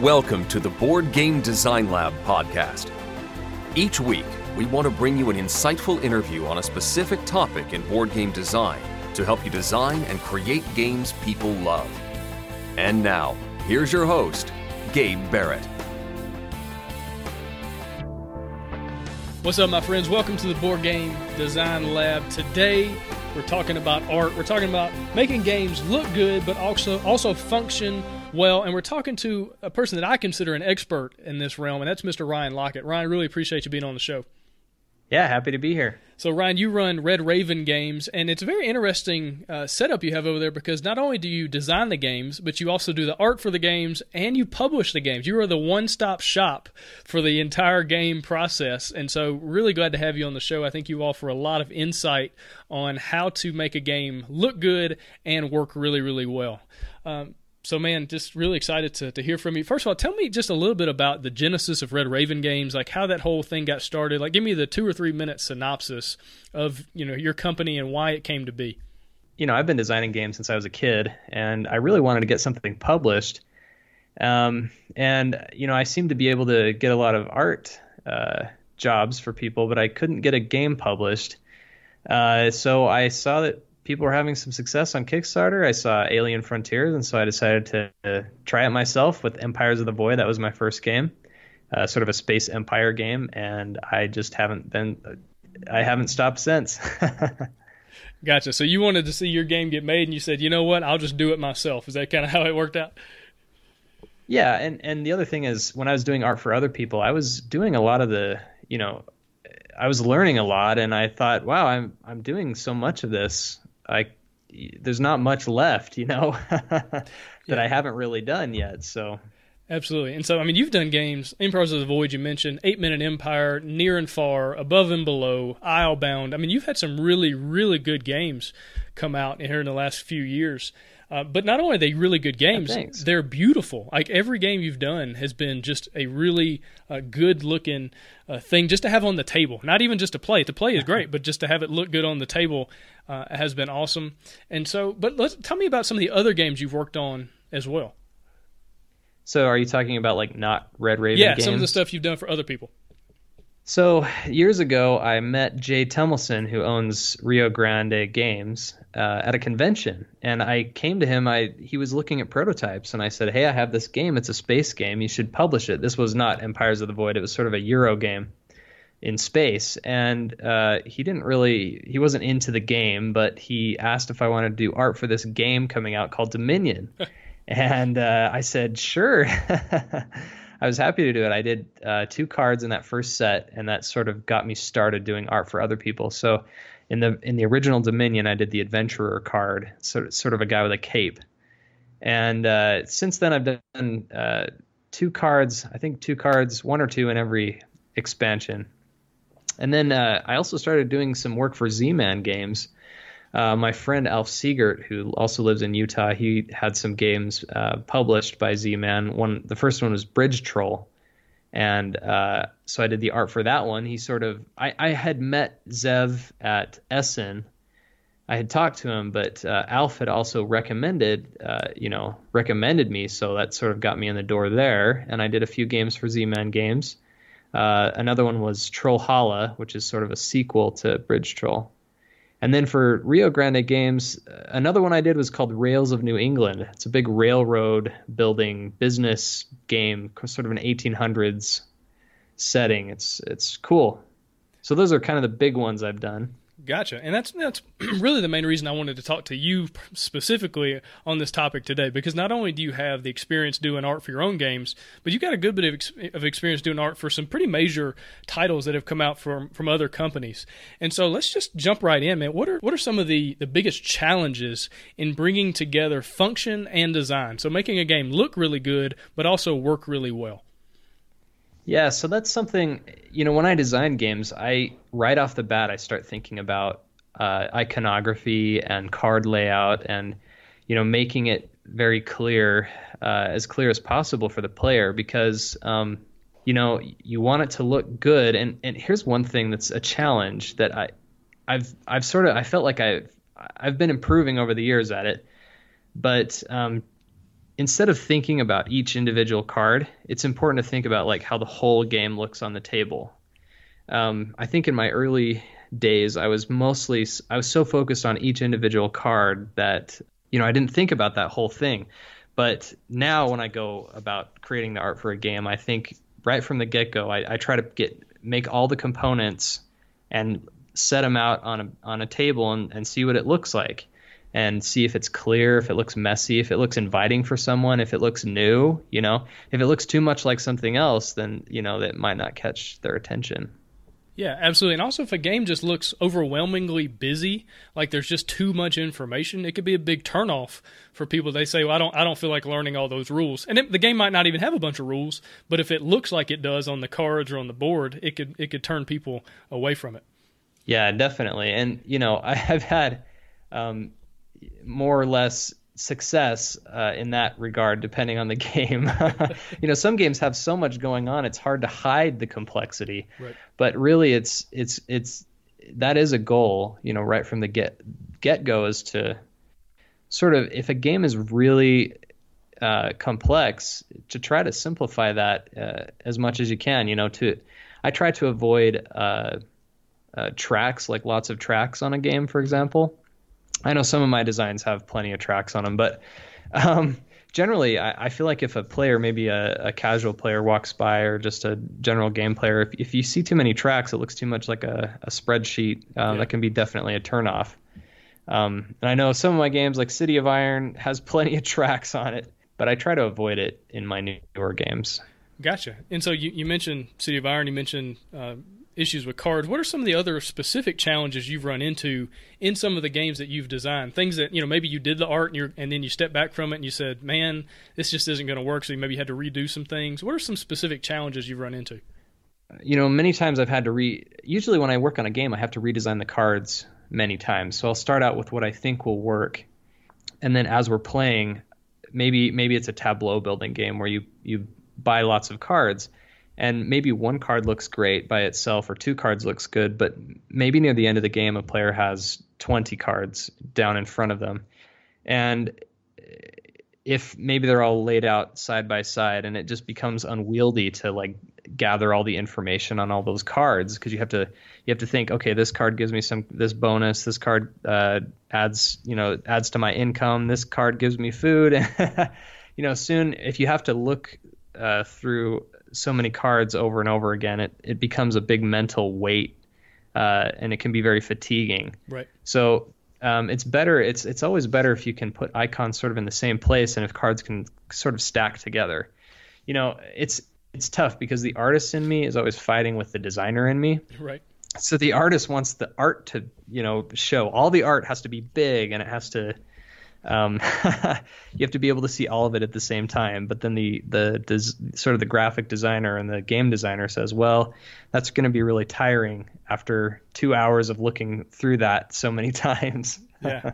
Welcome to the Board Game Design Lab podcast. Each week, we want to bring you an insightful interview on a specific topic in board game design to help you design and create games people love. And now, here's your host, Gabe Barrett. What's up, my friends? Welcome to the Board Game Design Lab. Today, we're talking about art. We're talking about making games look good, but also also function well, and we're talking to a person that I consider an expert in this realm, and that's Mr. Ryan Laukat. Ryan, really appreciate you being on the show. Yeah, happy to be here. So, Ryan, you run Red Raven Games, and it's a very interesting uh, setup you have over there because not only do you design the games, but you also do the art for the games and you publish the games. You are the one stop shop for the entire game process. And so, really glad to have you on the show. I think you offer a lot of insight on how to make a game look good and work really, really well. Um, so man, just really excited to, to hear from you. First of all, tell me just a little bit about the genesis of Red Raven Games, like how that whole thing got started. Like, give me the two or three minute synopsis of you know your company and why it came to be. You know, I've been designing games since I was a kid, and I really wanted to get something published. Um, and you know, I seemed to be able to get a lot of art uh, jobs for people, but I couldn't get a game published. Uh, so I saw that people were having some success on Kickstarter. I saw Alien Frontiers, and so I decided to uh, try it myself with Empires of the Void. That was my first game, uh, sort of a space empire game, and I just haven't been, I haven't stopped since. gotcha. So you wanted to see your game get made, and you said, you know what, I'll just do it myself. Is that kind of how it worked out? Yeah, and and the other thing is, when I was doing art for other people, I was doing a lot of the, you know, I was learning a lot, and I thought, wow, I'm I'm doing so much of this I there's not much left, you know, that yeah. I haven't really done yet. So Absolutely. And so, I mean, you've done games, Empires of the Void, you mentioned, Eight Minute Empire, Near and Far, Above and Below, Islebound. I mean, you've had some really, really good games come out here in the last few years. Uh, but not only are they really good games, they're beautiful. Like every game you've done has been just a really uh, good looking uh, thing just to have on the table. Not even just to play. To play is great, but just to have it look good on the table uh, has been awesome. And so, but let's tell me about some of the other games you've worked on as well. So, are you talking about like not Red Raven? Yeah, games? some of the stuff you've done for other people. So years ago, I met Jay Tummelson, who owns Rio Grande Games, uh, at a convention, and I came to him. I he was looking at prototypes, and I said, "Hey, I have this game. It's a space game. You should publish it." This was not Empires of the Void. It was sort of a Euro game in space, and uh, he didn't really he wasn't into the game, but he asked if I wanted to do art for this game coming out called Dominion, and uh, I said, "Sure." I was happy to do it. I did uh, two cards in that first set, and that sort of got me started doing art for other people. So, in the in the original Dominion, I did the Adventurer card, sort of sort of a guy with a cape. And uh, since then, I've done uh, two cards. I think two cards, one or two in every expansion. And then uh, I also started doing some work for Z-Man games. Uh, my friend Alf Seegert, who also lives in Utah, he had some games uh, published by Z-Man. One, the first one was Bridge Troll, and uh, so I did the art for that one. He sort of, I, I had met Zev at Essen. I had talked to him, but uh, Alf had also recommended, uh, you know, recommended me, so that sort of got me in the door there. And I did a few games for Z-Man Games. Uh, another one was Trollhalla, which is sort of a sequel to Bridge Troll. And then for Rio Grande Games, uh, another one I did was called Rails of New England. It's a big railroad building business game, sort of an 1800s setting. It's it's cool. So those are kind of the big ones I've done. Gotcha, and that's that's really the main reason I wanted to talk to you specifically on this topic today, because not only do you have the experience doing art for your own games, but you've got a good bit of, ex- of experience doing art for some pretty major titles that have come out from from other companies. And so let's just jump right in, man. What are what are some of the the biggest challenges in bringing together function and design? So making a game look really good, but also work really well. Yeah, so that's something you know. When I design games, I right off the bat I start thinking about uh, iconography and card layout, and you know making it very clear, uh, as clear as possible for the player, because um, you know you want it to look good. And and here's one thing that's a challenge that I I've I've sort of I felt like I've I've been improving over the years at it, but um, instead of thinking about each individual card, it's important to think about like how the whole game looks on the table. Um, I think in my early days, I was mostly I was so focused on each individual card that you know I didn't think about that whole thing. But now when I go about creating the art for a game, I think right from the get go, I, I try to get make all the components and set them out on a on a table and, and see what it looks like and see if it's clear, if it looks messy, if it looks inviting for someone, if it looks new, you know. If it looks too much like something else, then, you know, that might not catch their attention. Yeah, absolutely. And also, if a game just looks overwhelmingly busy, like there's just too much information, it could be a big turnoff for people. They say, "Well, I don't, I don't feel like learning all those rules." And it, the game might not even have a bunch of rules, but if it looks like it does on the cards or on the board, it could, it could turn people away from it. Yeah, definitely. And you know, I have had um, more or less success uh, in that regard, depending on the game. you know, some games have so much going on; it's hard to hide the complexity. Right. But really, it's it's it's that is a goal. You know, right from the get get go is to sort of if a game is really uh, complex, to try to simplify that uh, as much as you can. You know, to I try to avoid uh, uh, tracks like lots of tracks on a game, for example. I know some of my designs have plenty of tracks on them, but um, generally, I, I, feel like if a player, maybe a, a, casual player, walks by or just a general game player, if, if you see too many tracks, it looks too much like a, a spreadsheet. Um, yeah. That can be definitely a turnoff. Um, and I know some of my games, like City of Iron, has plenty of tracks on it, but I try to avoid it in my newer games. Gotcha. And so you, you mentioned City of Iron, you mentioned uh, issues with cards. What are some of the other specific challenges you've run into in some of the games that you've designed? Things that you know maybe you did the art and, and then you stepped back from it and you said, "Man, this just isn't going to work." So you maybe had to redo some things. What are some specific challenges you've run into? You know, many times I've had to re. Usually, when I work on a game, I have to redesign the cards many times. So I'll start out with what I think will work, and then as we're playing, maybe maybe it's a tableau building game where you you buy lots of cards and maybe one card looks great by itself or two cards looks good but maybe near the end of the game a player has 20 cards down in front of them. And if maybe they're all laid out side by side and it just becomes unwieldy to like gather all the information on all those cards because you have to you have to think okay this card gives me some this bonus this card uh, adds you know adds to my income this card gives me food. You know soon if you have to look uh, through so many cards over and over again, it, it becomes a big mental weight, uh, and it can be very fatiguing. Right. So um, it's better. It's it's always better if you can put icons sort of in the same place, and if cards can sort of stack together. You know, it's it's tough because the artist in me is always fighting with the designer in me. Right. So the artist wants the art to you know show. All the art has to be big, and it has to um, you have to be able to see all of it at the same time. But then the the des- sort of the graphic designer and the game designer says, well, that's going to be really tiring after two hours of looking through that so many times. yeah.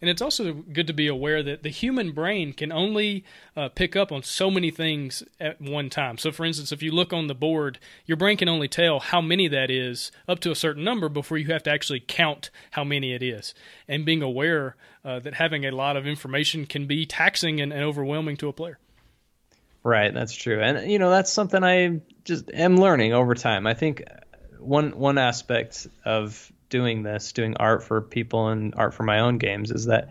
And it's also good to be aware that the human brain can only uh, pick up on so many things at one time. So, for instance, if you look on the board, your brain can only tell how many that is up to a certain number before you have to actually count how many it is. And being aware uh, that having a lot of information can be taxing and, and overwhelming to a player. Right, that's true, and you know that's something I just am learning over time. I think one one aspect of doing this, doing art for people and art for my own games, is that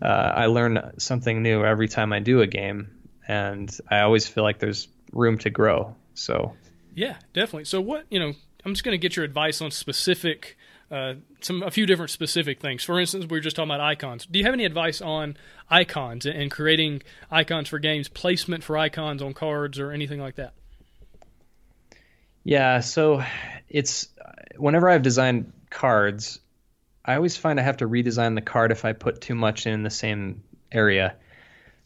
uh, I learn something new every time I do a game, and I always feel like there's room to grow. So, yeah, definitely. So, what you know, I'm just going to get your advice on specific. Uh, some a few different specific things. For instance, we were just talking about icons. Do you have any advice on icons and creating icons for games, placement for icons on cards, or anything like that? Yeah, so it's whenever I've designed cards, I always find I have to redesign the card if I put too much in the same area.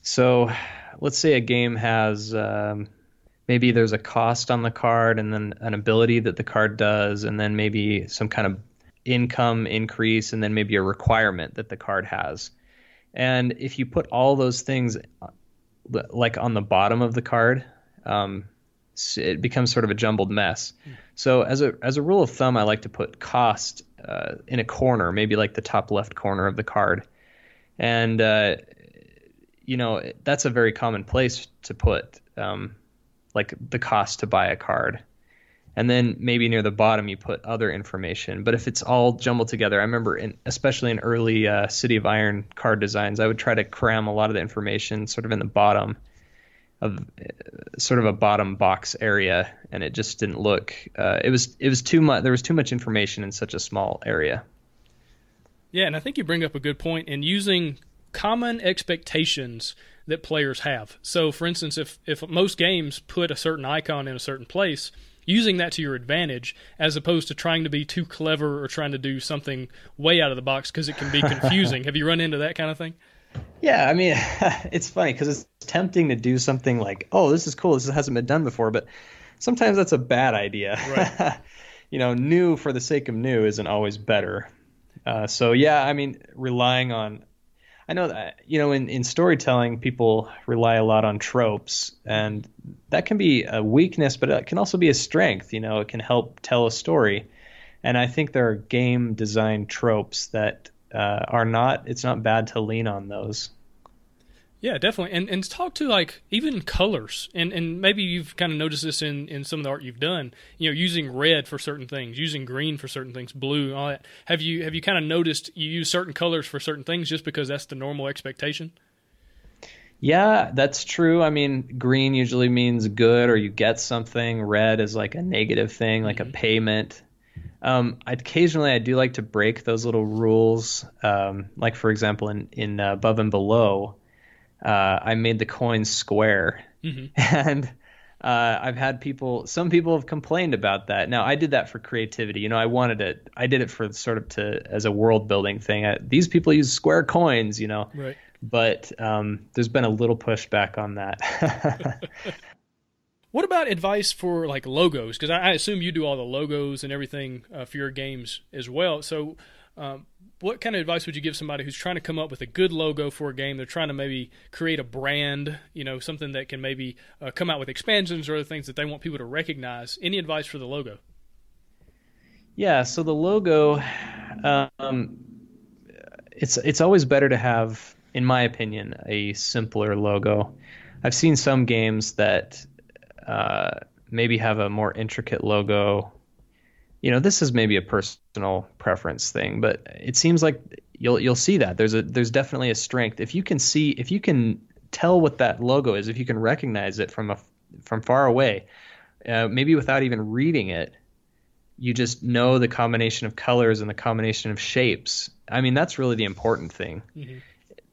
So let's say a game has um, maybe there's a cost on the card and then an ability that the card does, and then maybe some kind of income increase, and then maybe a requirement that the card has. And if you put all those things uh, like on the bottom of the card, um, it becomes sort of a jumbled mess. Mm. So as a as a rule of thumb, I like to put cost uh, in a corner, maybe like the top left corner of the card, and uh, you know that's a very common place to put um, like the cost to buy a card and then maybe near the bottom you put other information but if it's all jumbled together i remember in, especially in early uh, city of iron card designs i would try to cram a lot of the information sort of in the bottom of uh, sort of a bottom box area and it just didn't look uh, it was it was too much there was too much information in such a small area yeah and i think you bring up a good point in using common expectations that players have. So, for instance, if if most games put a certain icon in a certain place, using that to your advantage as opposed to trying to be too clever or trying to do something way out of the box because it can be confusing. Have you run into that kind of thing? Yeah, I mean, it's funny because it's tempting to do something like, "Oh, this is cool. This hasn't been done before," but sometimes that's a bad idea. Right. you know, new for the sake of new isn't always better. Uh, so yeah, I mean, relying on I know that you know in, in storytelling people rely a lot on tropes and that can be a weakness but it can also be a strength you know it can help tell a story. And I think there are game design tropes that uh, are not it's not bad to lean on those yeah, definitely. And and talk to like even colors. And and maybe you've kind of noticed this in in some of the art you've done. You know, using red for certain things, using green for certain things, blue, all that. Have you have you kind of noticed you use certain colors for certain things just because that's the normal expectation? Yeah, that's true. I mean, green usually means good or you get something. Red is like a negative thing, like mm-hmm. a payment. Um, occasionally, I do like to break those little rules. Um, like for example, in in uh, above and below, uh, I made the coins square, mm-hmm. and uh, I've had people. Some people have complained about that. Now I did that for creativity. You know, I wanted it. I did it for sort of to as a world building thing. I, these people use square coins. You know, right. But um, there's been a little pushback on that. What about advice for like logos? Because I, I, assume you do all the logos and everything uh, for your games as well. So, um, what kind of advice would you give somebody who's trying to come up with a good logo for a game? They're trying to maybe create a brand, you know, something that can maybe uh, come out with expansions or other things that they want people to recognize. Any advice for the logo? Yeah, so the logo, um, it's it's always better to have, in my opinion, a simpler logo. I've seen some games that uh, maybe have a more intricate logo you know, this is maybe a personal preference thing, but it seems like you'll you'll see that there's a there's definitely a strength if you can see if you can tell what that logo is, if you can recognize it from a from far away, uh, maybe without even reading it, you just know the combination of colors and the combination of shapes. I mean, that's really the important thing. Mm-hmm.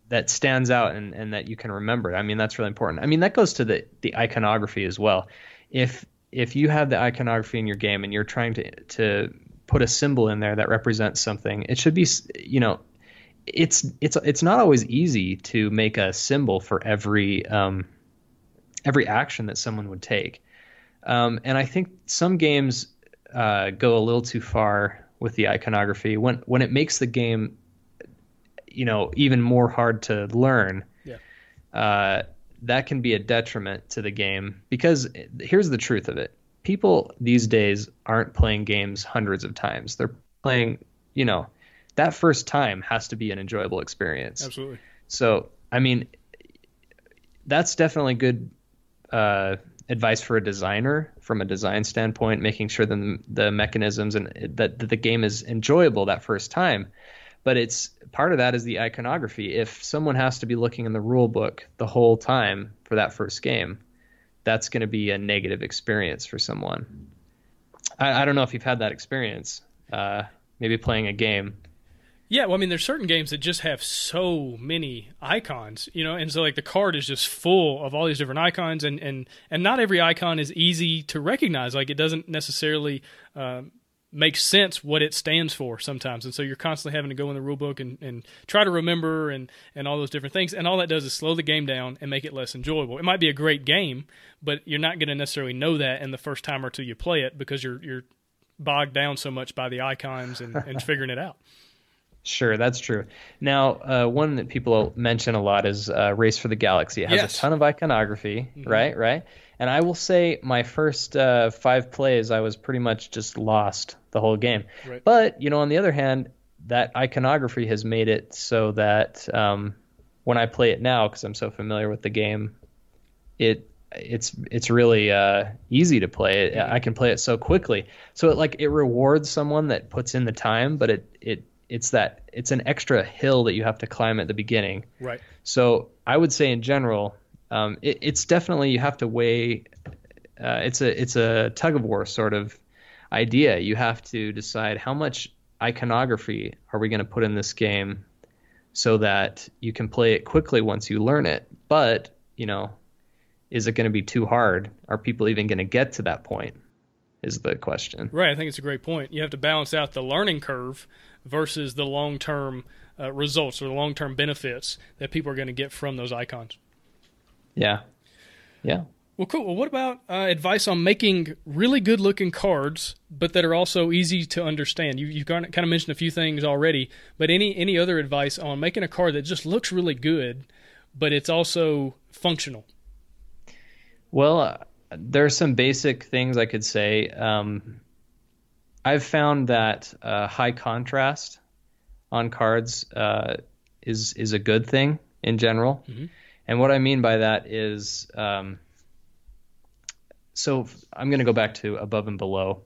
That stands out and, and that you can remember. I mean, that's really important. I mean, that goes to the, the iconography as well. If if you have the iconography in your game and you're trying to to put a symbol in there that represents something, it should be you know it's it's it's not always easy to make a symbol for every um, every action that someone would take. Um, and I think some games uh, go a little too far with the iconography when when it makes the game you know even more hard to learn. Yeah. Uh, that can be a detriment to the game because here's the truth of it. People these days aren't playing games hundreds of times. They're playing you know that first time has to be an enjoyable experience. Absolutely. So i mean that's definitely good uh, advice for a designer from a design standpoint making sure that the, mechanisms and that, that the game is enjoyable that first time but it's part of that is the iconography. If someone has to be looking in the rule book the whole time for that first game, that's going to be a negative experience for someone. I, I, don't know if you've had that experience, uh, maybe playing a game. Yeah, well, I mean, there's certain games that just have so many icons, you know, and so like the card is just full of all these different icons, and and and not every icon is easy to recognize. Like it doesn't necessarily. Uh, makes sense what it stands for sometimes. And so you're constantly having to go in the rule book and, and try to remember and, and all those different things. And all that does is slow the game down and make it less enjoyable. It might be a great game, but you're not going to necessarily know that in the first time or two you play it because you're you're bogged down so much by the icons and, and figuring it out. Sure, that's true. Now, uh, one that people mention a lot is uh, Race for the Galaxy. It has yes. a ton of iconography, mm-hmm. right? Right. And I will say, my first uh, five plays, I was pretty much just lost the whole game. Right. But you know, on the other hand, that iconography has made it so that um, when I play it now because I'm so familiar with the game, it it's it's really uh, easy to play it. I can play it so quickly. So it like it rewards someone that puts in the time, but it it it's that it's an extra hill that you have to climb at the beginning. Right. So I would say in general, um, it, it's definitely you have to weigh. Uh, it's a it's a tug of war sort of idea. You have to decide how much iconography are we going to put in this game so that you can play it quickly once you learn it. But you know, is it going to be too hard? Are people even going to get to that point? Is the question. Right. I think it's a great point. You have to balance out the learning curve versus the long term uh, results or the long term benefits that people are going to get from those icons. Yeah. Yeah. Well, cool. Well, what about uh, advice on making really good looking cards, but that are also easy to understand? You, you've kind of mentioned a few things already, but any any other advice on making a card that just looks really good, but it's also functional? Well, uh, there are some basic things I could say. Um, I've found that uh, high contrast on cards uh, is is a good thing in general, mm-hmm. And what I mean by that is, um, so I'm going to go back to above and below.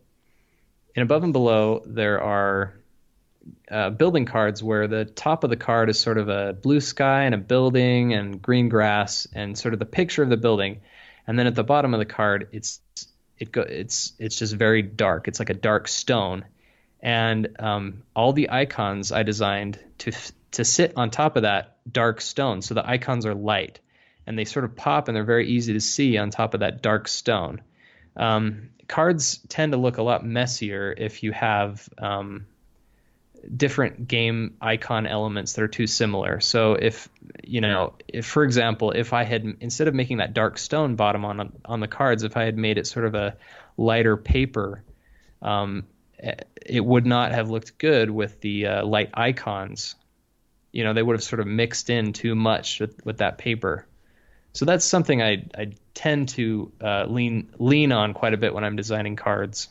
In above and below, there are uh, building cards where the top of the card is sort of a blue sky and a building and green grass and sort of the picture of the building. And then at the bottom of the card it's it go it's it's just very dark. It's like a dark stone. And um, all the icons i designed to to sit on top of that dark stone so the icons are light and they sort of pop and they're very easy to see on top of that dark stone um, cards tend to look a lot messier if you have um, different game icon elements that are too similar. So if you know, if for example, if I had instead of making that dark stone bottom on on the cards, if I had made it sort of a lighter paper, um, it would not have looked good with the uh, light icons. You know, they would have sort of mixed in too much with, with that paper. So that's something I I tend to uh, lean lean on quite a bit when I'm designing cards.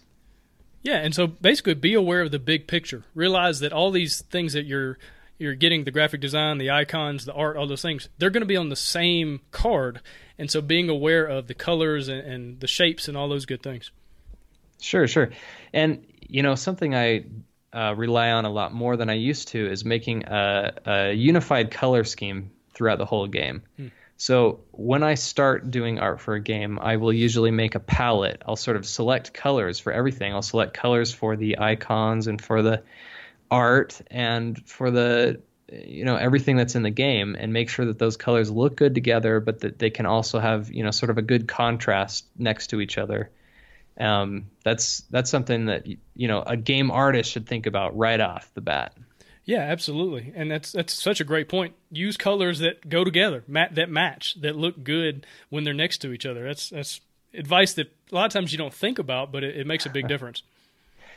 Yeah, and so basically be aware of the big picture. Realize that all these things that you're you're getting the graphic design, the icons, the art, all those things, they're going to be on the same card. And so being aware of the colors and, and the shapes and all those good things. Sure, sure. And you know, something I uh, rely on a lot more than I used to is making a, a unified color scheme throughout the whole game. Hmm. So when I start doing art for a game, I will usually make a palette. I'll sort of select colors for everything. I'll select colors for the icons and for the art and for the you know everything that's in the game and make sure that those colors look good together but that they can also have you know sort of a good contrast next to each other um, that's that's something that you know a game artist should think about right off the bat yeah, absolutely, and that's that's such a great point. Use colors that go together, mat- that match, that look good when they're next to each other. That's that's advice that a lot of times you don't think about, but it, it makes a big difference.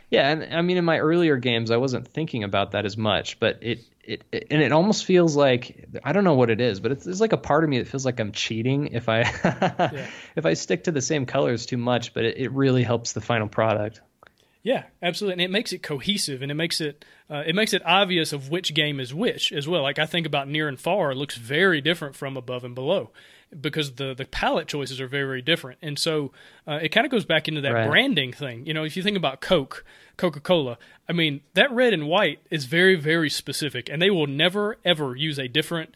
Yeah, and I mean, in my earlier games, I wasn't thinking about that as much, but it, it, it and it almost feels like I don't know what it is, but it's, it's like a part of me that feels like I'm cheating if I yeah. if I stick to the same colors too much, but it, it really helps the final product. Yeah, absolutely, and it makes it cohesive, and it makes it uh, it makes it obvious of which game is which as well. Like I think about near and far it looks very different from above and below because the the palette choices are very very different, and so uh, it kind of goes back into that right. branding thing. You know, if you think about Coke, Coca Cola, I mean that red and white is very very specific, and they will never ever use a different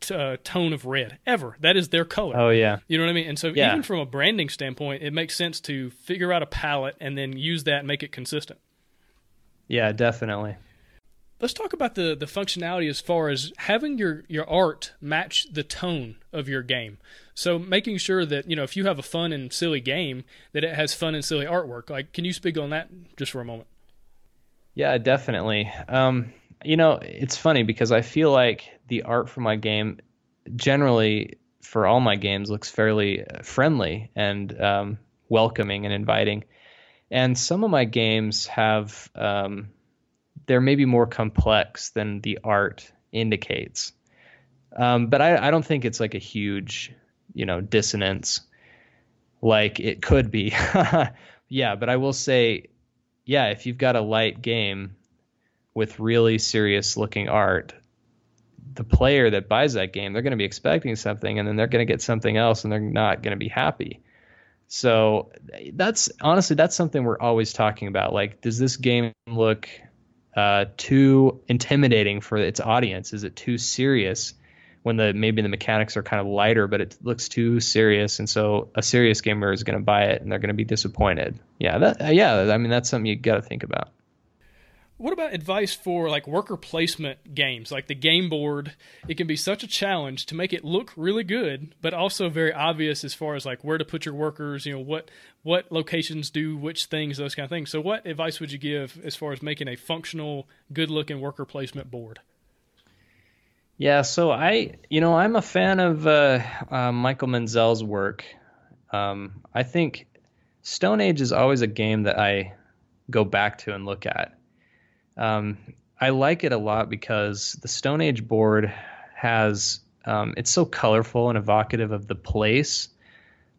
t- uh, tone of red ever. That is their color. Oh yeah. You know what I mean? And so yeah. even from a branding standpoint, it makes sense to figure out a palette and then use that and make it consistent. Yeah, definitely. Let's talk about the the functionality as far as having your your art match the tone of your game. So making sure that you know if you have a fun and silly game, that it has fun and silly artwork. Like, can you speak on that just for a moment? Yeah, definitely. Um, you know, it's funny because I feel like the art for my game generally for all my games looks fairly uh, friendly and um, welcoming and inviting. And some of my games have um, they're maybe more complex than the art indicates. Um, but I, I don't think it's like a huge, you know, dissonance like it could be. yeah, but I will say, yeah, if you've got a light game with really serious looking art, the player that buys that game, they're going to be expecting something, and then they're going to get something else, and they're not going to be happy. So that's honestly that's something we're always talking about. Like, does this game look uh, too intimidating for its audience? Is it too serious? when the maybe the mechanics are kind of lighter, but it looks too serious, and so a serious gamer is going to buy it and they're going to be disappointed. Yeah, that yeah, I mean that's something you got to think about. What about advice for like worker placement games, like the game board? It can be such a challenge to make it look really good, but also very obvious as far as like where to put your workers. You know what what locations do which things, those kind of things. So, what advice would you give as far as making a functional, good looking worker placement board? Yeah, so I, you know, I'm a fan of uh, uh, Michael Menzel's work. Um, I think Stone Age is always a game that I go back to and look at. Um, I like it a lot because the Stone Age board has um, it's so colorful and evocative of the place.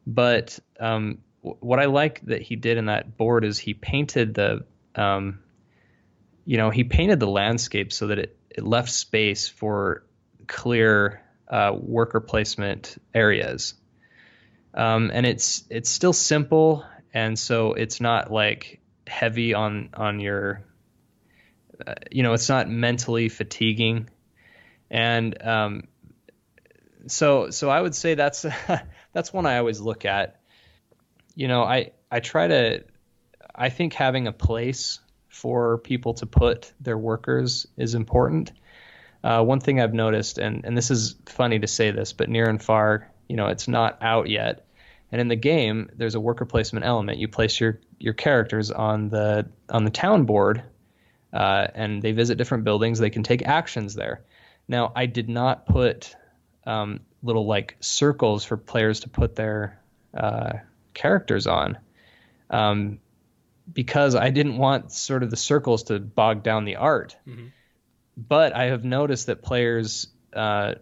But um, w- what I like that he did in that board is he painted the, um, you know, he painted the landscape so that it, it left space for clear uh, worker placement areas. Um, and it's it's still simple, and so it's not like heavy on on your, you know, it's not mentally fatiguing, and um, so so I would say that's that's one I always look at. You know, I I try to, I think having a place for people to put their workers is important. Uh, one thing I've noticed, and, and this is funny to say this, but near and far, you know, it's not out yet. And in the game, there's a worker placement element. You place your your characters on the on the town board, uh, and they visit different buildings. They can take actions there. Now, I did not put um, little like circles for players to put their uh, characters on, um, because I didn't want sort of the circles to bog down the art. Mm-hmm but I have noticed that players, uh,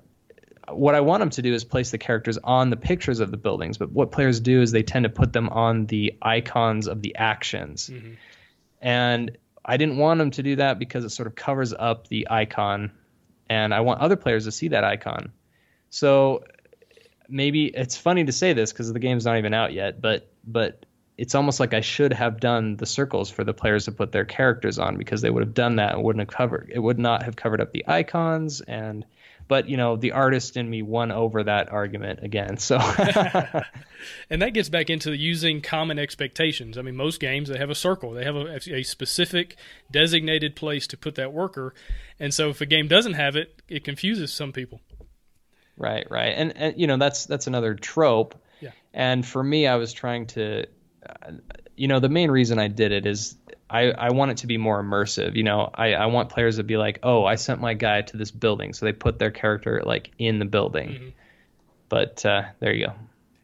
what I want them to do is place the characters on the pictures of the buildings. But what players do is they tend to put them on the icons of the actions. Mm-hmm. And I didn't want them to do that because it sort of covers up the icon. And I want other players to see that icon. So maybe it's funny to say this because the game's not even out yet, but but it's almost like I should have done the circles for the players to put their characters on because they would have done that and wouldn't have covered it would not have covered up the icons and but you know the artist in me won over that argument again so. And that gets back into using common expectations. I mean most games they have a circle. They have a, a, specific designated place to put that worker. And so if a game doesn't have it it confuses some people. Right right. And, and you know that's that's another trope. Yeah. And for me, I was trying to uh, you know, the main reason I did it is I, I want it to be more immersive. You know, I, I want players to be like, oh, I sent my guy to this building, so they put their character like in the building. Mm-hmm. But uh, there you go.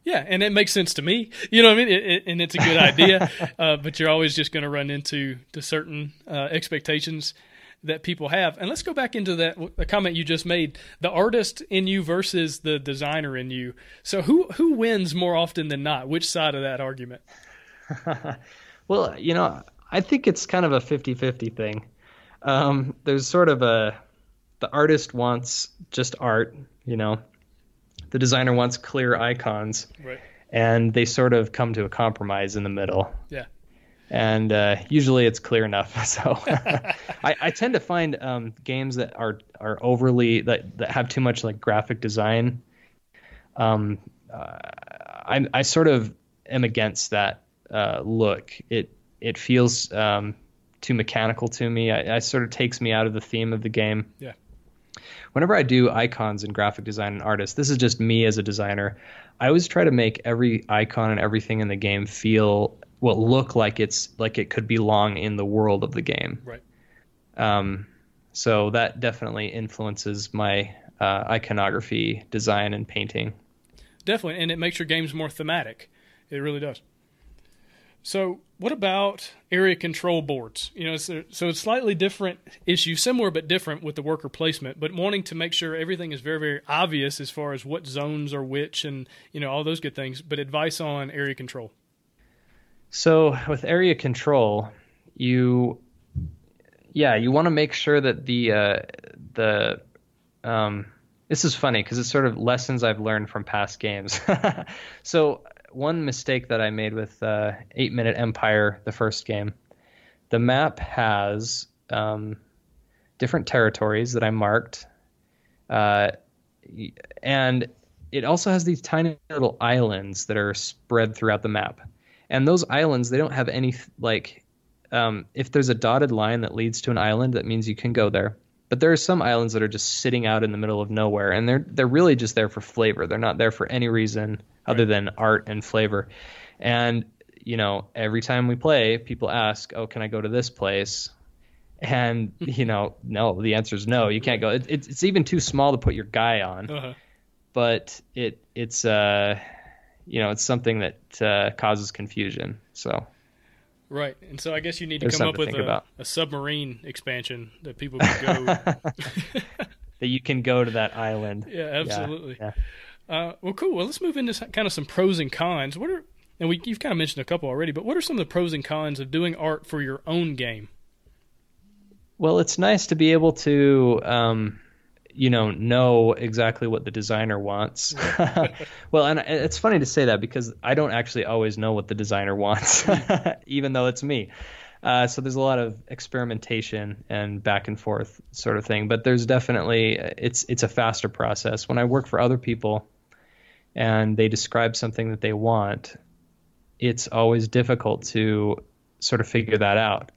Yeah, and it makes sense to me. You know what I mean? It, it, and it's a good idea, uh, but you're always just going to run into to certain uh, expectations that people have. And let's go back into that the comment you just made: the artist in you versus the designer in you. So who who wins more often than not? Which side of that argument? well, you know, I think it's kind of a 50-50 thing. Um, there's sort of a the artist wants just art, you know. The designer wants clear icons. Right. And they sort of come to a compromise in the middle. Yeah. And uh, usually it's clear enough. So I, I, tend to find um, games that are are overly that, that have too much like graphic design. Um, uh, I I sort of am against that uh, look. It it feels um, too mechanical to me. I, I sort of takes me out of the theme of the game. Yeah. Whenever I do icons in graphic design and artists, this is just me as a designer. I always try to make every icon and everything in the game feel well look like it's like it could belong in the world of the game. Right. Um, so that definitely influences my uh, iconography, design, and painting. Definitely, and it makes your games more thematic. It really does. So, what about area control boards? You know, so, so it's slightly different issue, similar but different with the worker placement, but wanting to make sure everything is very, very obvious as far as what zones are which and, you know, all those good things, but advice on area control. So, with area control, you yeah, you want to make sure that the uh, the um, this is funny because it's sort of lessons I've learned from past games. so one mistake that I made with uh, Eight Minute Empire, the first game, the map has um, different territories that I marked, uh, and it also has these tiny little islands that are spread throughout the map. And those islands, they don't have any like. Um, if there's a dotted line that leads to an island, that means you can go there. But there are some islands that are just sitting out in the middle of nowhere, and they're they're really just there for flavor. They're not there for any reason other than art and flavor. And you know, every time we play, people ask, "Oh, can I go to this place?" And you know, no, the answer is no. You can't go. It, it's it's even too small to put your guy on. Uh-huh. But it it's uh, you know, it's something that uh, causes confusion. So Right, and so I guess you need to There's come up with a, a, submarine expansion that people can go. that you can go to that island. Yeah, absolutely. Yeah, yeah. Uh, well, cool. Well, let's move into kind of some pros and cons. What are and we you've kind of mentioned a couple already, but what are some of the pros and cons of doing art for your own game? Well, it's nice to be able to um, you know know exactly what the designer wants. Well and it's funny to say that because i don't actually always know what the designer wants even though it's me. Uh, so there's a lot of experimentation and back and forth sort of thing but there's definitely it's it's a faster process. When i work for other people and they describe something that they want it's always difficult to sort of figure that out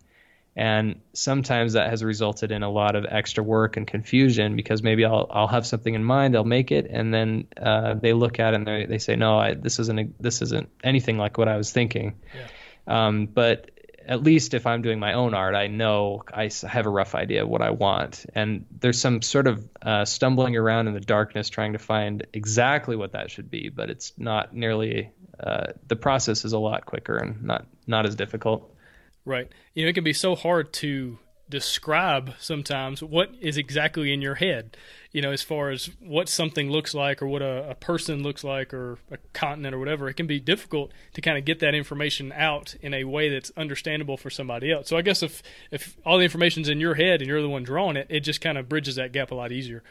and sometimes that has resulted in a lot of extra work and confusion because maybe I'll I'll have something in mind, I'll make it, and then uh, they look at it and they they say, no, I, this isn't a, this isn't anything like what I was thinking. Yeah. Um, but at least if I'm doing my own art, I know I have a rough idea of what I want. And there's some sort of uh, stumbling around in the darkness trying to find exactly what that should be, but it's not nearly. Uh, the process is a lot quicker and not not as difficult. Right. You know, it can be so hard to describe sometimes what is exactly in your head, you know, as far as what something looks like or what a, a, person looks like or a continent or whatever. It can be difficult to kind of get that information out in a way that's understandable for somebody else. So I guess if, if all the information's in your head and you're the one drawing it, it just kind of bridges that gap a lot easier.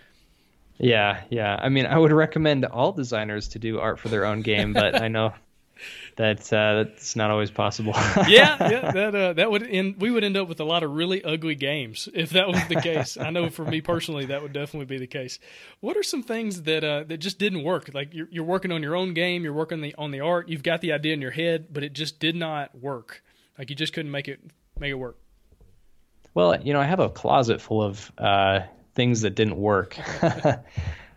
Yeah, yeah. I mean, I would recommend all designers to do art for their own game, but I know that uh, that's not always possible. yeah, yeah, that uh, that would end. We would end up with a lot of really ugly games if that was the case. I know for me personally, that would definitely be the case. What are some things that uh, that just didn't work? Like you're, you're working on your own game, you're working the, on the art, you've got the idea in your head, but it just did not work. Like you just couldn't make it make it work. Well, you know, I have a closet full of uh, things that didn't work.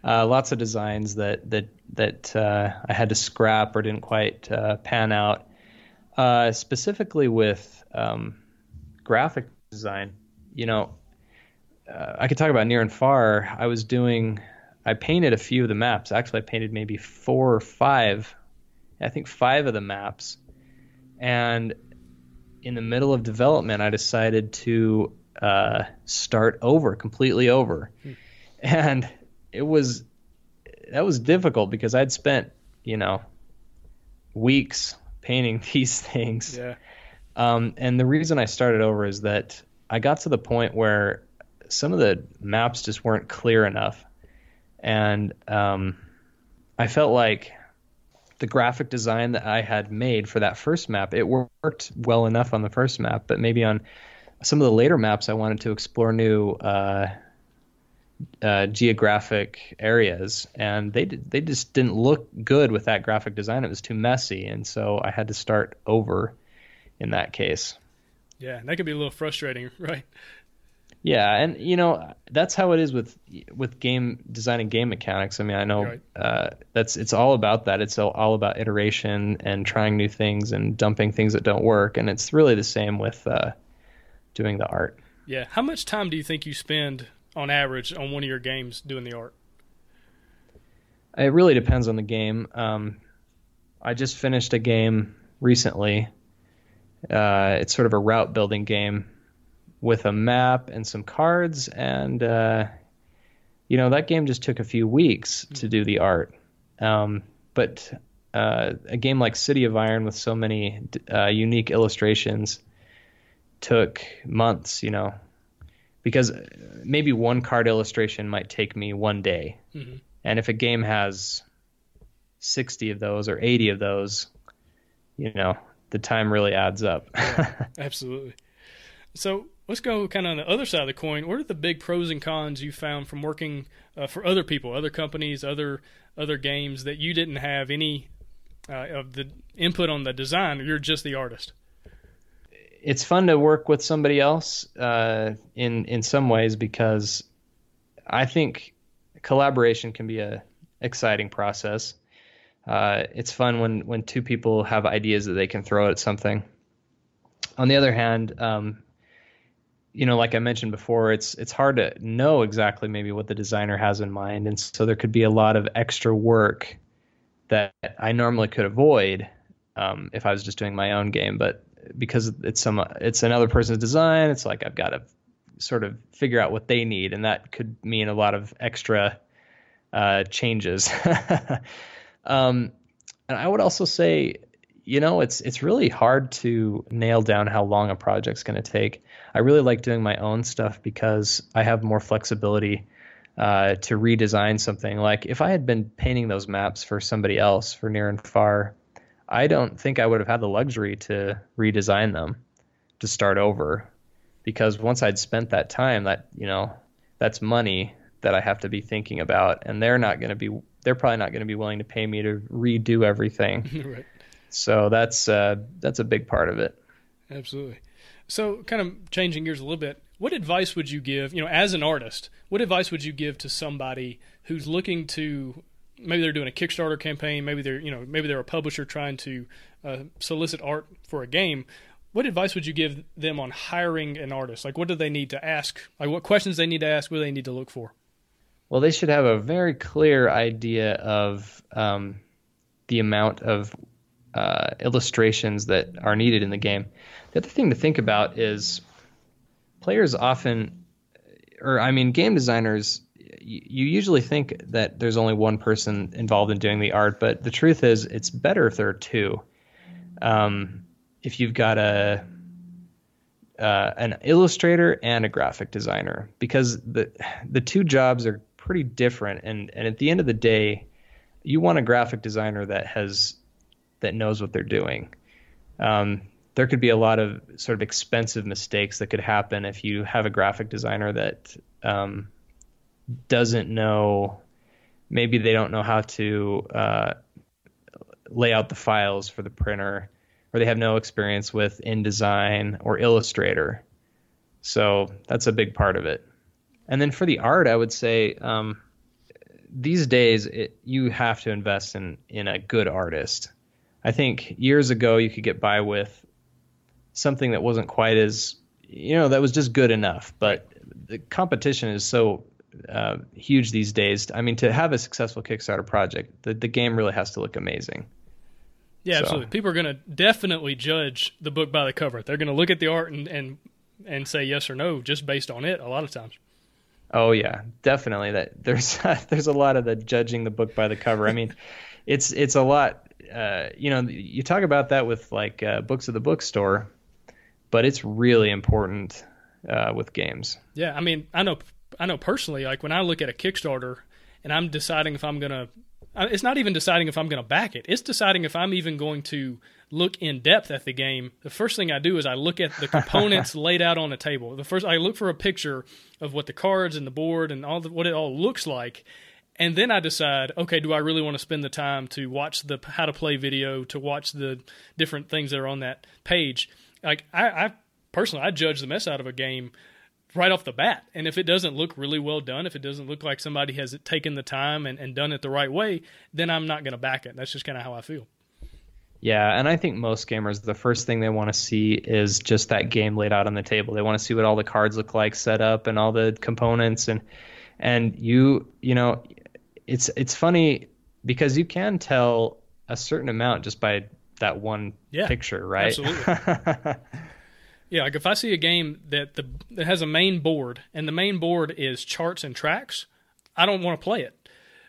uh, lots of designs that that that uh, I had to scrap or didn't quite uh, pan out. Uh, specifically with um, graphic design, you know, uh, I could talk about near and far. I was doing, I painted a few of the maps. Actually, I painted maybe four or five, I think five of the maps, and in the middle of development, I decided to uh, start over, completely over, hmm. and it was that was difficult because I'd spent you know weeks painting these things. Yeah. Um, and the reason I started over is that I got to the point where some of the maps just weren't clear enough, and um, I felt like the graphic design that I had made for that first map it worked well enough on the first map, but maybe on some of the later maps I wanted to explore new uh, uh, geographic areas, and they they just didn't look good with that graphic design. It was too messy, and so I had to start over in that case. Yeah, that could be a little frustrating, right? Yeah, and you know that's how it is with with game design and game mechanics. I mean, I know right. uh, that's it's all about that. It's all about iteration and trying new things and dumping things that don't work, and it's really the same with uh, doing the art. Yeah, how much time do you think you spend on average on one of your games doing the art? It really depends on the game. Um, I just finished a game recently. Uh, it's sort of a route building game with a map and some cards, and uh, you know that game just took a few weeks to do the art. Um, but uh, a game like City of Iron with so many uh, unique illustrations took months. You know, because maybe one card illustration might take me one day, Mm-hmm. and if a game has sixty of those or eighty of those, you know, the time really adds up. Absolutely. So let's go kind of on the other side of the coin. What are the big pros and cons you found from working uh, for other people, other companies, other other games that you didn't have any uh, of the input on the design? You're just the artist. It's fun to work with somebody else uh, in in some ways because I think collaboration can be a exciting process. Uh, it's fun when when two people have ideas that they can throw at something. On the other hand, um, you know, like I mentioned before, it's it's hard to know exactly maybe what the designer has in mind, and so there could be a lot of extra work that I normally could avoid um, if I was just doing my own game. But because it's some it's another person's design, it's like I've got to sort of figure out what they need, and that could mean a lot of extra uh, changes. um, and I would also say, you know, it's it's really hard to nail down how long a project's going to take. I really like doing my own stuff because I have more flexibility uh, to redesign something. Like if I had been painting those maps for somebody else for near and far, I don't think I would have had the luxury to redesign them to start over because once I'd spent that time that you know that's money that I have to be thinking about and they're not going to be they're probably not going to be willing to pay me to redo everything. right. So that's uh, that's a big part of it. Absolutely. So, kind of changing gears a little bit, what advice would you give, you know, as an artist, what advice would you give to somebody who's looking to maybe they're doing a Kickstarter campaign, maybe they're, you know, maybe they're a publisher trying to uh, solicit art for a game. What advice would you give them on hiring an artist? Like, what do they need to ask? Like, what questions they need to ask? What do they need to look for? Well, they should have a very clear idea of um, the amount of uh, illustrations that are needed in the game. The other thing to think about is players often, or I mean, game designers, you usually think that there's only one person involved in doing the art, but the truth is it's better if there are two. Um, if you've got a uh, an illustrator and a graphic designer, because the the two jobs are pretty different, and and at the end of the day, you want a graphic designer that has that knows what they're doing. Um, there could be a lot of sort of expensive mistakes that could happen if you have a graphic designer that um, doesn't know. Maybe they don't know how to uh, lay out the files for the printer, or they have no experience with InDesign or Illustrator. So that's a big part of it. And then for the art, I would say um, these days it, you have to invest in in a good artist. I think years ago you could get by with something that wasn't quite as you know that was just good enough. But the competition is so uh, huge these days. I mean, to have a successful Kickstarter project, the the game really has to look amazing. Yeah, So- absolutely. People are going to definitely judge the book by the cover. They're going to look at the art and, and and say yes or no just based on it. A lot of times. Oh yeah, definitely. That there's there's a lot of the judging the book by the cover. I mean, it's it's a lot. Uh, you know, you talk about that with like uh, books of the bookstore, but it's really important uh, with games. Yeah, I mean, I know, I know personally. Like when I look at a Kickstarter, and I'm deciding if I'm going to, it's not even deciding if I'm gonna back it. It's deciding if I'm even going to look in depth at the game. The first thing I do is I look at the components laid out on the table. The first I look for a picture of what the cards and the board and all the, what it all looks like. And then I decide, okay, do I really want to spend the time to watch the how to play video, to watch the different things that are on that page? Like I, I personally, I judge the mess out of a game right off the bat. And if it doesn't look really well done, if it doesn't look like somebody has taken the time and, and done it the right way, then I'm not going to back it. That's just kind of how I feel. Yeah, and I think most gamers, the first thing they want to see is just that game laid out on the table. They want to see what all the cards look like set up and all the components and and you you know it's it's funny because you can tell a certain amount just by that one Yeah, picture, right? absolutely. Yeah, like if I see a game that the that has a main board and the main board is charts and tracks, I don't want to play it.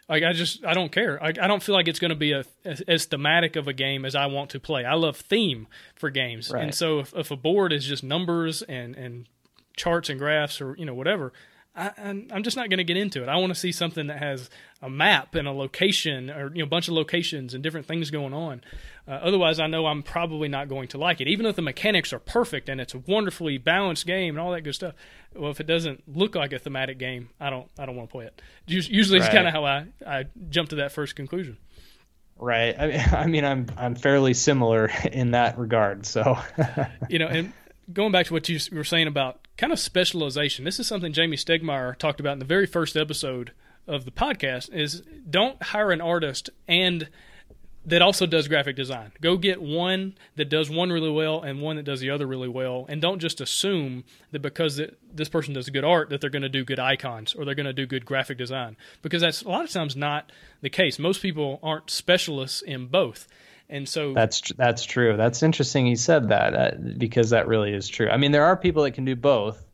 Like I just I don't care. I, I don't feel like it's going to be a as, as thematic of a game as I want to play. I love theme for games, and so if, if a board is just numbers and and charts and graphs or you know whatever. I, am just not going to get into it. I want to see something that has a map and a location, or you know, a bunch of locations and different things going on. Uh, otherwise, I know I'm probably not going to like it, even though the mechanics are perfect and it's a wonderfully balanced game and all that good stuff. Well, if it doesn't look like a thematic game, I don't, I don't want to play it. Usually, right. it's kind of how I, I jump to that first conclusion. Right. I mean, I mean, I'm, I'm fairly similar in that regard. So, you know, and going back to what you were saying about kind of specialization, this is something Jamey Stegmaier talked about in the very first episode of the podcast. Is don't hire an artist and that also does graphic design. Go get one that does one really well and one that does the other really well, and don't just assume that because it, this person does good art that they're going to do good icons or they're going to do good graphic design because that's a lot of times not the case. Most people aren't specialists in both. And so that's that's true. That's interesting. He said that uh, because that really is true. I mean, there are people that can do both,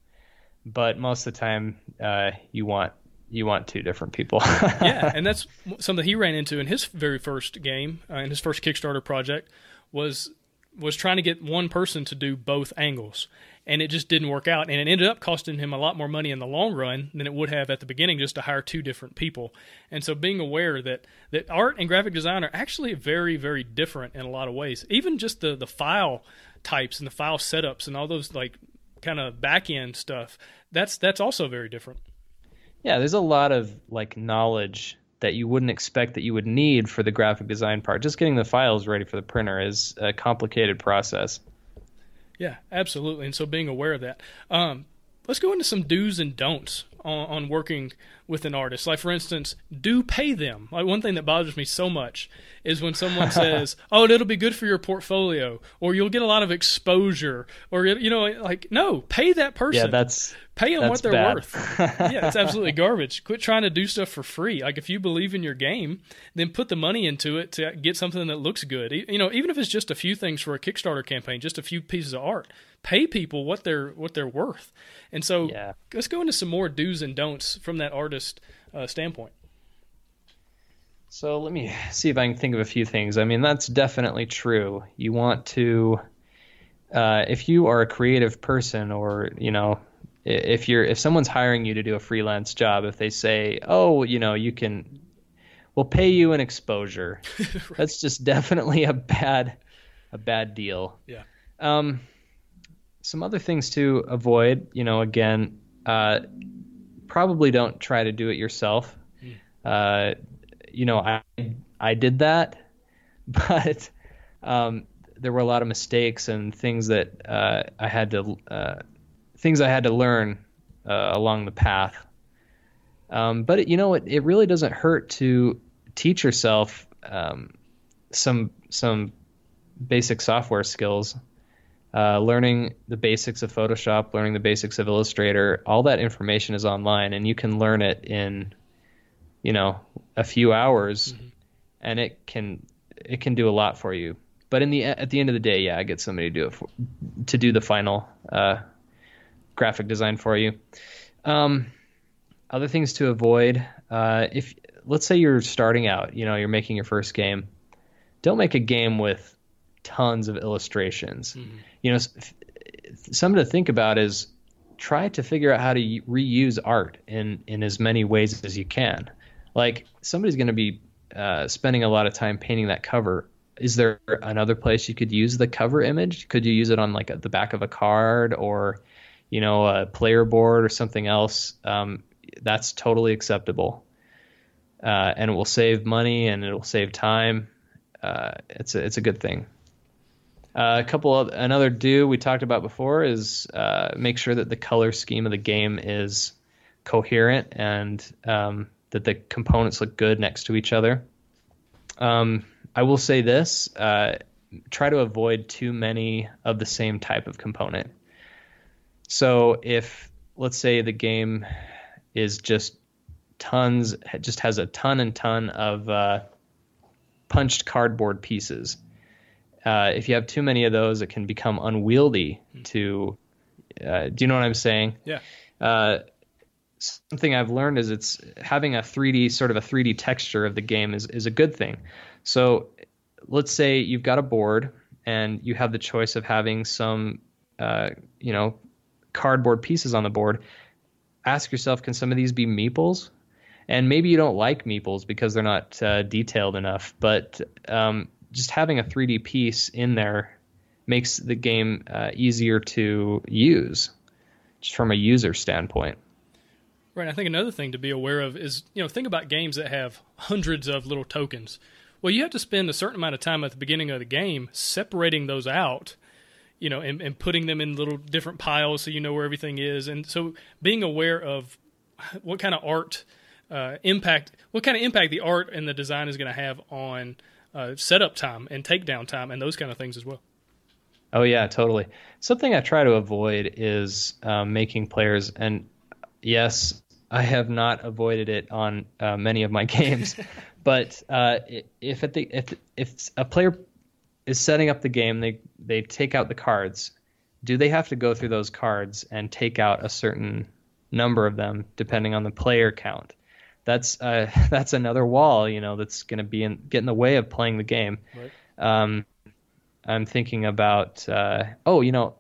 but most of the time, uh, you want you want two different people. yeah, and that's something he ran into in his very first game, uh, in his first Kickstarter project, was was trying to get one person to do both angles and it just didn't work out. And it ended up costing him a lot more money in the long run than it would have at the beginning just to hire two different people. And so being aware that that art and graphic design are actually very very different in a lot of ways. Even just the the file types and the file setups and all those like kind of back end stuff. That's that's also very different. Yeah, there's a lot of like knowledge that you wouldn't expect that you would need for the graphic design part. Just getting the files ready for the printer is a complicated process. Yeah, absolutely. And so being aware of that. Um, let's go into some do's and don'ts on, on, working with an artist. Like, for instance, do pay them. Like, one thing that bothers me so much is when someone says, "Oh, it'll be good for your portfolio," or "You'll get a lot of exposure," or you know, like, no, pay that person. Yeah, that's pay them that's what they're bad. worth. yeah, it's absolutely garbage. Quit trying to do stuff for free. Like, if you believe in your game, then put the money into it to get something that looks good. You know, even if it's just a few things for a Kickstarter campaign, just a few pieces of art. Pay people what they're what they're worth. And so, yeah. let's go into some more do's and don'ts from that artist uh, standpoint. So let me see if I can think of a few things. I mean, that's definitely true. You want to, uh, if you are a creative person, or you know, if you're if someone's hiring you to do a freelance job, if they say, oh, you know, you can, we'll pay you an exposure, right. that's just definitely a bad, a bad deal. Yeah. Um, some other things to avoid, you know, again, uh, probably don't try to do it yourself. Mm. Uh, you know, I I did that, but um, there were a lot of mistakes and things that uh, I had to uh, things I had to learn uh, along the path. Um, but it, you know, it, it really doesn't hurt to teach yourself um, some some basic software skills. Uh, learning the basics of Photoshop, learning the basics of Illustrator, all that information is online, and you can learn it in, you know, a few hours, mm-hmm. and it can it can do a lot for you. But in the at the end of the day, yeah, I get somebody to do it for, to do the final uh, graphic design for you. Um, other things to avoid: uh, if let's say you're starting out, you know, you're making your first game, don't make a game with tons of illustrations. Mm-hmm. You know, something to think about is try to figure out how to reuse art in in as many ways as you can. Like somebody's going to be uh, spending a lot of time painting that cover. Is there another place you could use the cover image? Could you use it on like a, the back of a card or you know a player board or something else? Um, that's totally acceptable. Uh, and it will save money and it will save time. Uh, it's a, it's a good thing uh, a couple of another do we talked about before is uh, make sure that the color scheme of the game is coherent and um, that the components look good next to each other. Um, I will say this: uh, try to avoid too many of the same type of component. So if let's say the game is just tons, just has a ton and ton of uh, punched cardboard pieces. Uh, if you have too many of those, it can become unwieldy. To uh, do you know what I'm saying? Yeah. Uh, something I've learned is it's having a 3D sort of a 3D texture of the game is is a good thing. So let's say you've got a board and you have the choice of having some uh, you know cardboard pieces on the board. Ask yourself, can some of these be meeples? And maybe you don't like meeples because they're not uh, detailed enough, but um, just having a 3D piece in there makes the game uh, easier to use, just from a user standpoint. Right. I think another thing to be aware of is, you know, think about games that have hundreds of little tokens. Well, you have to spend a certain amount of time at the beginning of the game separating those out, you know, and, and putting them in little different piles so you know where everything is. And so being aware of what kind of art uh, impact, what kind of impact the art and the design is going to have on uh, setup time and takedown time and those kind of things as well. Oh yeah, totally. Something I try to avoid is um, making players, and yes, I have not avoided it on uh, many of my games. but uh, if at the if if a player is setting up the game, they they take out the cards. Do they have to go through those cards and take out a certain number of them, depending on the player count? That's uh, that's another wall, you know, that's going to be in, get in the way of playing the game. Right. Um, I'm thinking about uh, oh, you know,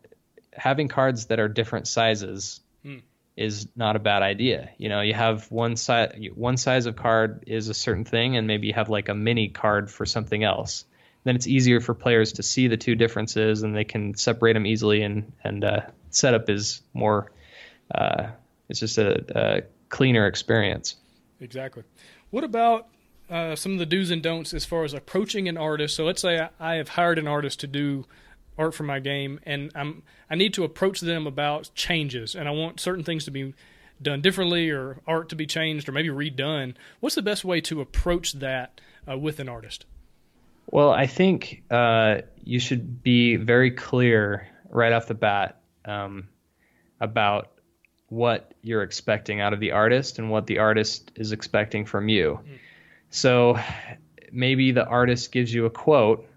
having cards that are different sizes is not a bad idea. You know, you have one size one size of card is a certain thing, and maybe you have like a mini card for something else. Then it's easier for players to see the two differences, and they can separate them easily. And and uh, setup is more. Uh, it's just a, a, cleaner experience. Exactly. What about uh, some of the do's and don'ts as far as approaching an artist? So let's say I, I have hired an artist to do art for my game, and I'm I need to approach them about changes, and I want certain things to be done differently, or art to be changed, or maybe redone. What's the best way to approach that uh, with an artist? Well, I think uh, you should be very clear right off the bat um, about what you're expecting out of the artist and what the artist is expecting from you. Mm. So maybe the artist gives you a quote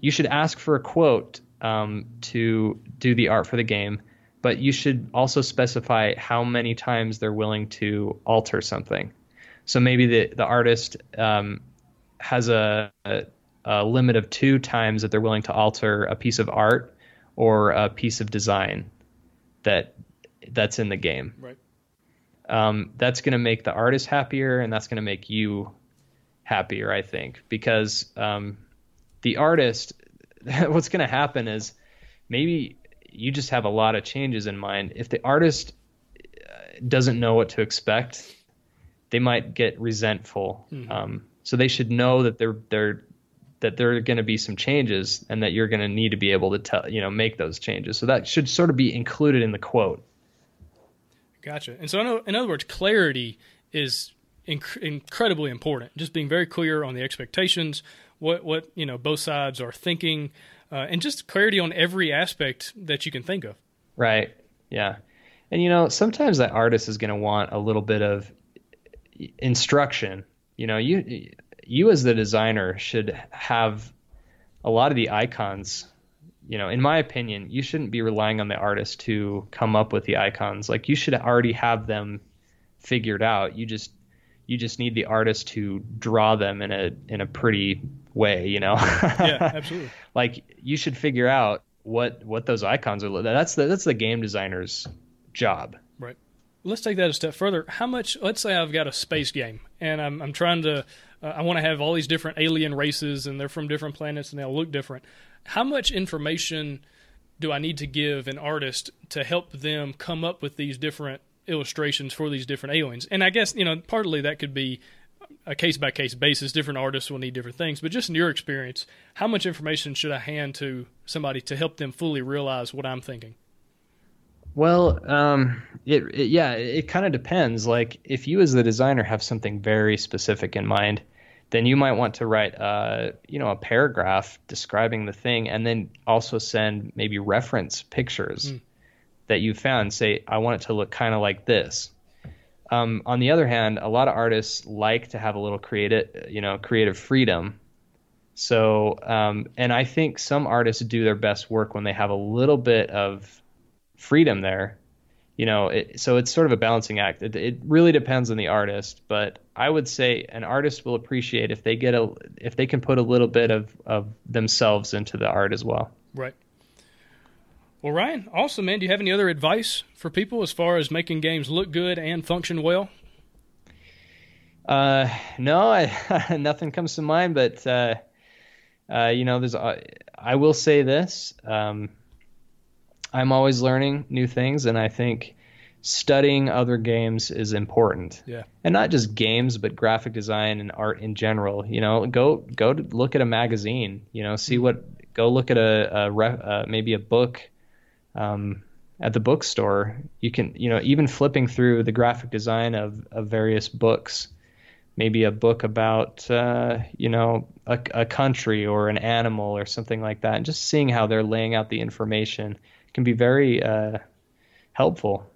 you should ask for a quote um, to do the art for the game, but you should also specify how many times they're willing to alter something. So maybe the the artist um, has a, a, a limit of two times that they're willing to alter a piece of art or a piece of design that that's in the game. Right. Um, that's going to make the artist happier, and that's going to make you happier, I think, because um, the artist, what's going to happen is maybe you just have a lot of changes in mind. If the artist uh, doesn't know what to expect, they might get resentful. Mm-hmm. Um, so they should know that they're they're that there are going to be some changes and that you're going to need to be able to tell you know make those changes. So that should sort of be included in the quote. Gotcha. And so in other words, clarity is inc- incredibly important. Just being very clear on the expectations, what what you know both sides are thinking, uh, and just clarity on every aspect that you can think of. Right. Yeah. And you know, sometimes that artist is going to want a little bit of instruction. You know, you you as the designer should have a lot of the icons. You know, in my opinion, you shouldn't be relying on the artist to come up with the icons. Like you should already have them figured out. You just you just need the artist to draw them in a in a pretty way, you know. yeah, absolutely. like you should figure out what what those icons are. That's the that's the game designer's job. Right. Let's take that a step further. How much? Let's say I've got a space game, and I'm I'm trying to. Uh, I want to have all these different alien races, and they're from different planets, and they'll look different. How much information do I need to give an artist to help them come up with these different illustrations for these different aliens? And I guess you know, partly that could be a case by case basis. Different artists will need different things. But just in your experience, how much information should I hand to somebody to help them fully realize what I'm thinking? Well, um, it, it, yeah, it, it kind of depends. Like if you as the designer have something very specific in mind, then you might want to write, uh, you know, a paragraph describing the thing, and then also send maybe reference pictures mm. that you found. Say, I want it to look kind of like this um, on the other hand, a lot of artists like to have a little creative, you know, creative freedom. So, um, and I think some artists do their best work when they have a little bit of freedom there. You know, it, so it's sort of a balancing act. It, it really depends on the artist, but I would say an artist will appreciate if they get a if they can put a little bit of of themselves into the art as well. Right. Well, Ryan, also, man, do you have any other advice for people as far as making games look good and function well? Uh, no, I, nothing comes to mind. But uh, uh, you know, there's. Uh, I will say this: um, I'm always learning new things, and I think studying other games is important. Yeah. And not just games, but graphic design and art in general. You know, go go to look at a magazine. You know, see what. Go look at a, a ref, uh, maybe a book. Um, at the bookstore, you can, you know, even flipping through the graphic design of, of various books, maybe a book about, uh, you know, a, a country or an animal or something like that, and just seeing how they're laying out the information can be very uh, helpful.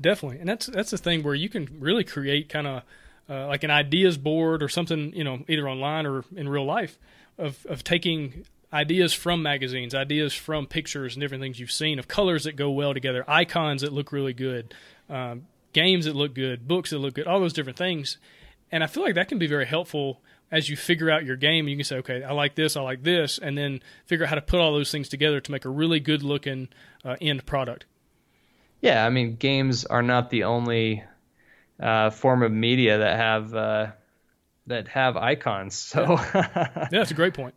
Definitely, and that's that's the thing where you can really create kind of uh, like an ideas board or something, you know, either online or in real life, of of taking ideas from magazines, ideas from pictures and different things you've seen of colors that go well together, icons that look really good, um, games that look good, books that look good, all those different things. And I feel like that can be very helpful as you figure out your game. You can say, okay, I like this, I like this, and then figure out how to put all those things together to make a really good looking uh, end product. Yeah, I mean, games are not the only uh, form of media that have uh, that have icons. So yeah, that's a great point.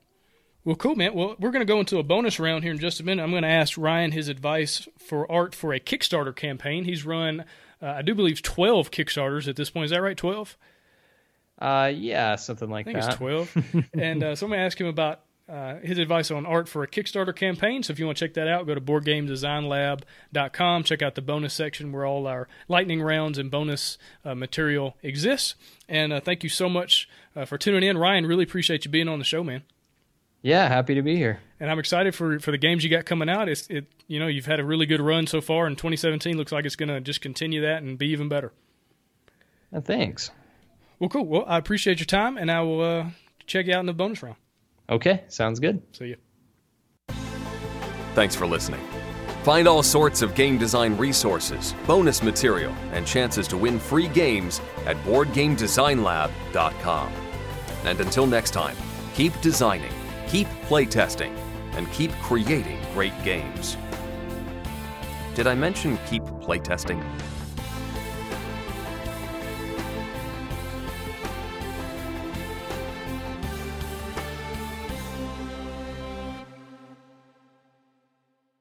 Well, cool, man. Well, we're going to go into a bonus round here in just a minute. I'm going to ask Ryan his advice for art for a Kickstarter campaign. He's run, uh, I do believe, 12 Kickstarters at this point. Is that right? 12? Uh, yeah, something like I think that. it's 12. and uh, so I'm going to ask him about uh, his advice on art for a Kickstarter campaign. So if you want to check that out, go to boardgamedesignlab.com. Check out the bonus section where all our lightning rounds and bonus uh, material exists. And uh, thank you so much uh, for tuning in. Ryan, really appreciate you being on the show, man. Yeah, happy to be here. And I'm excited for for the games you got coming out. It's it you know you've had a really good run so far, and 2017 looks like it's going to just continue that and be even better. Uh, thanks. Well, cool. Well, I appreciate your time, and I will uh, check you out in the bonus round. Okay, sounds good. See you. Thanks for listening. Find all sorts of game design resources, bonus material, and chances to win free games at BoardGameDesignLab.com. And until next time, keep designing keep playtesting, and keep creating great games. Did I mention keep playtesting?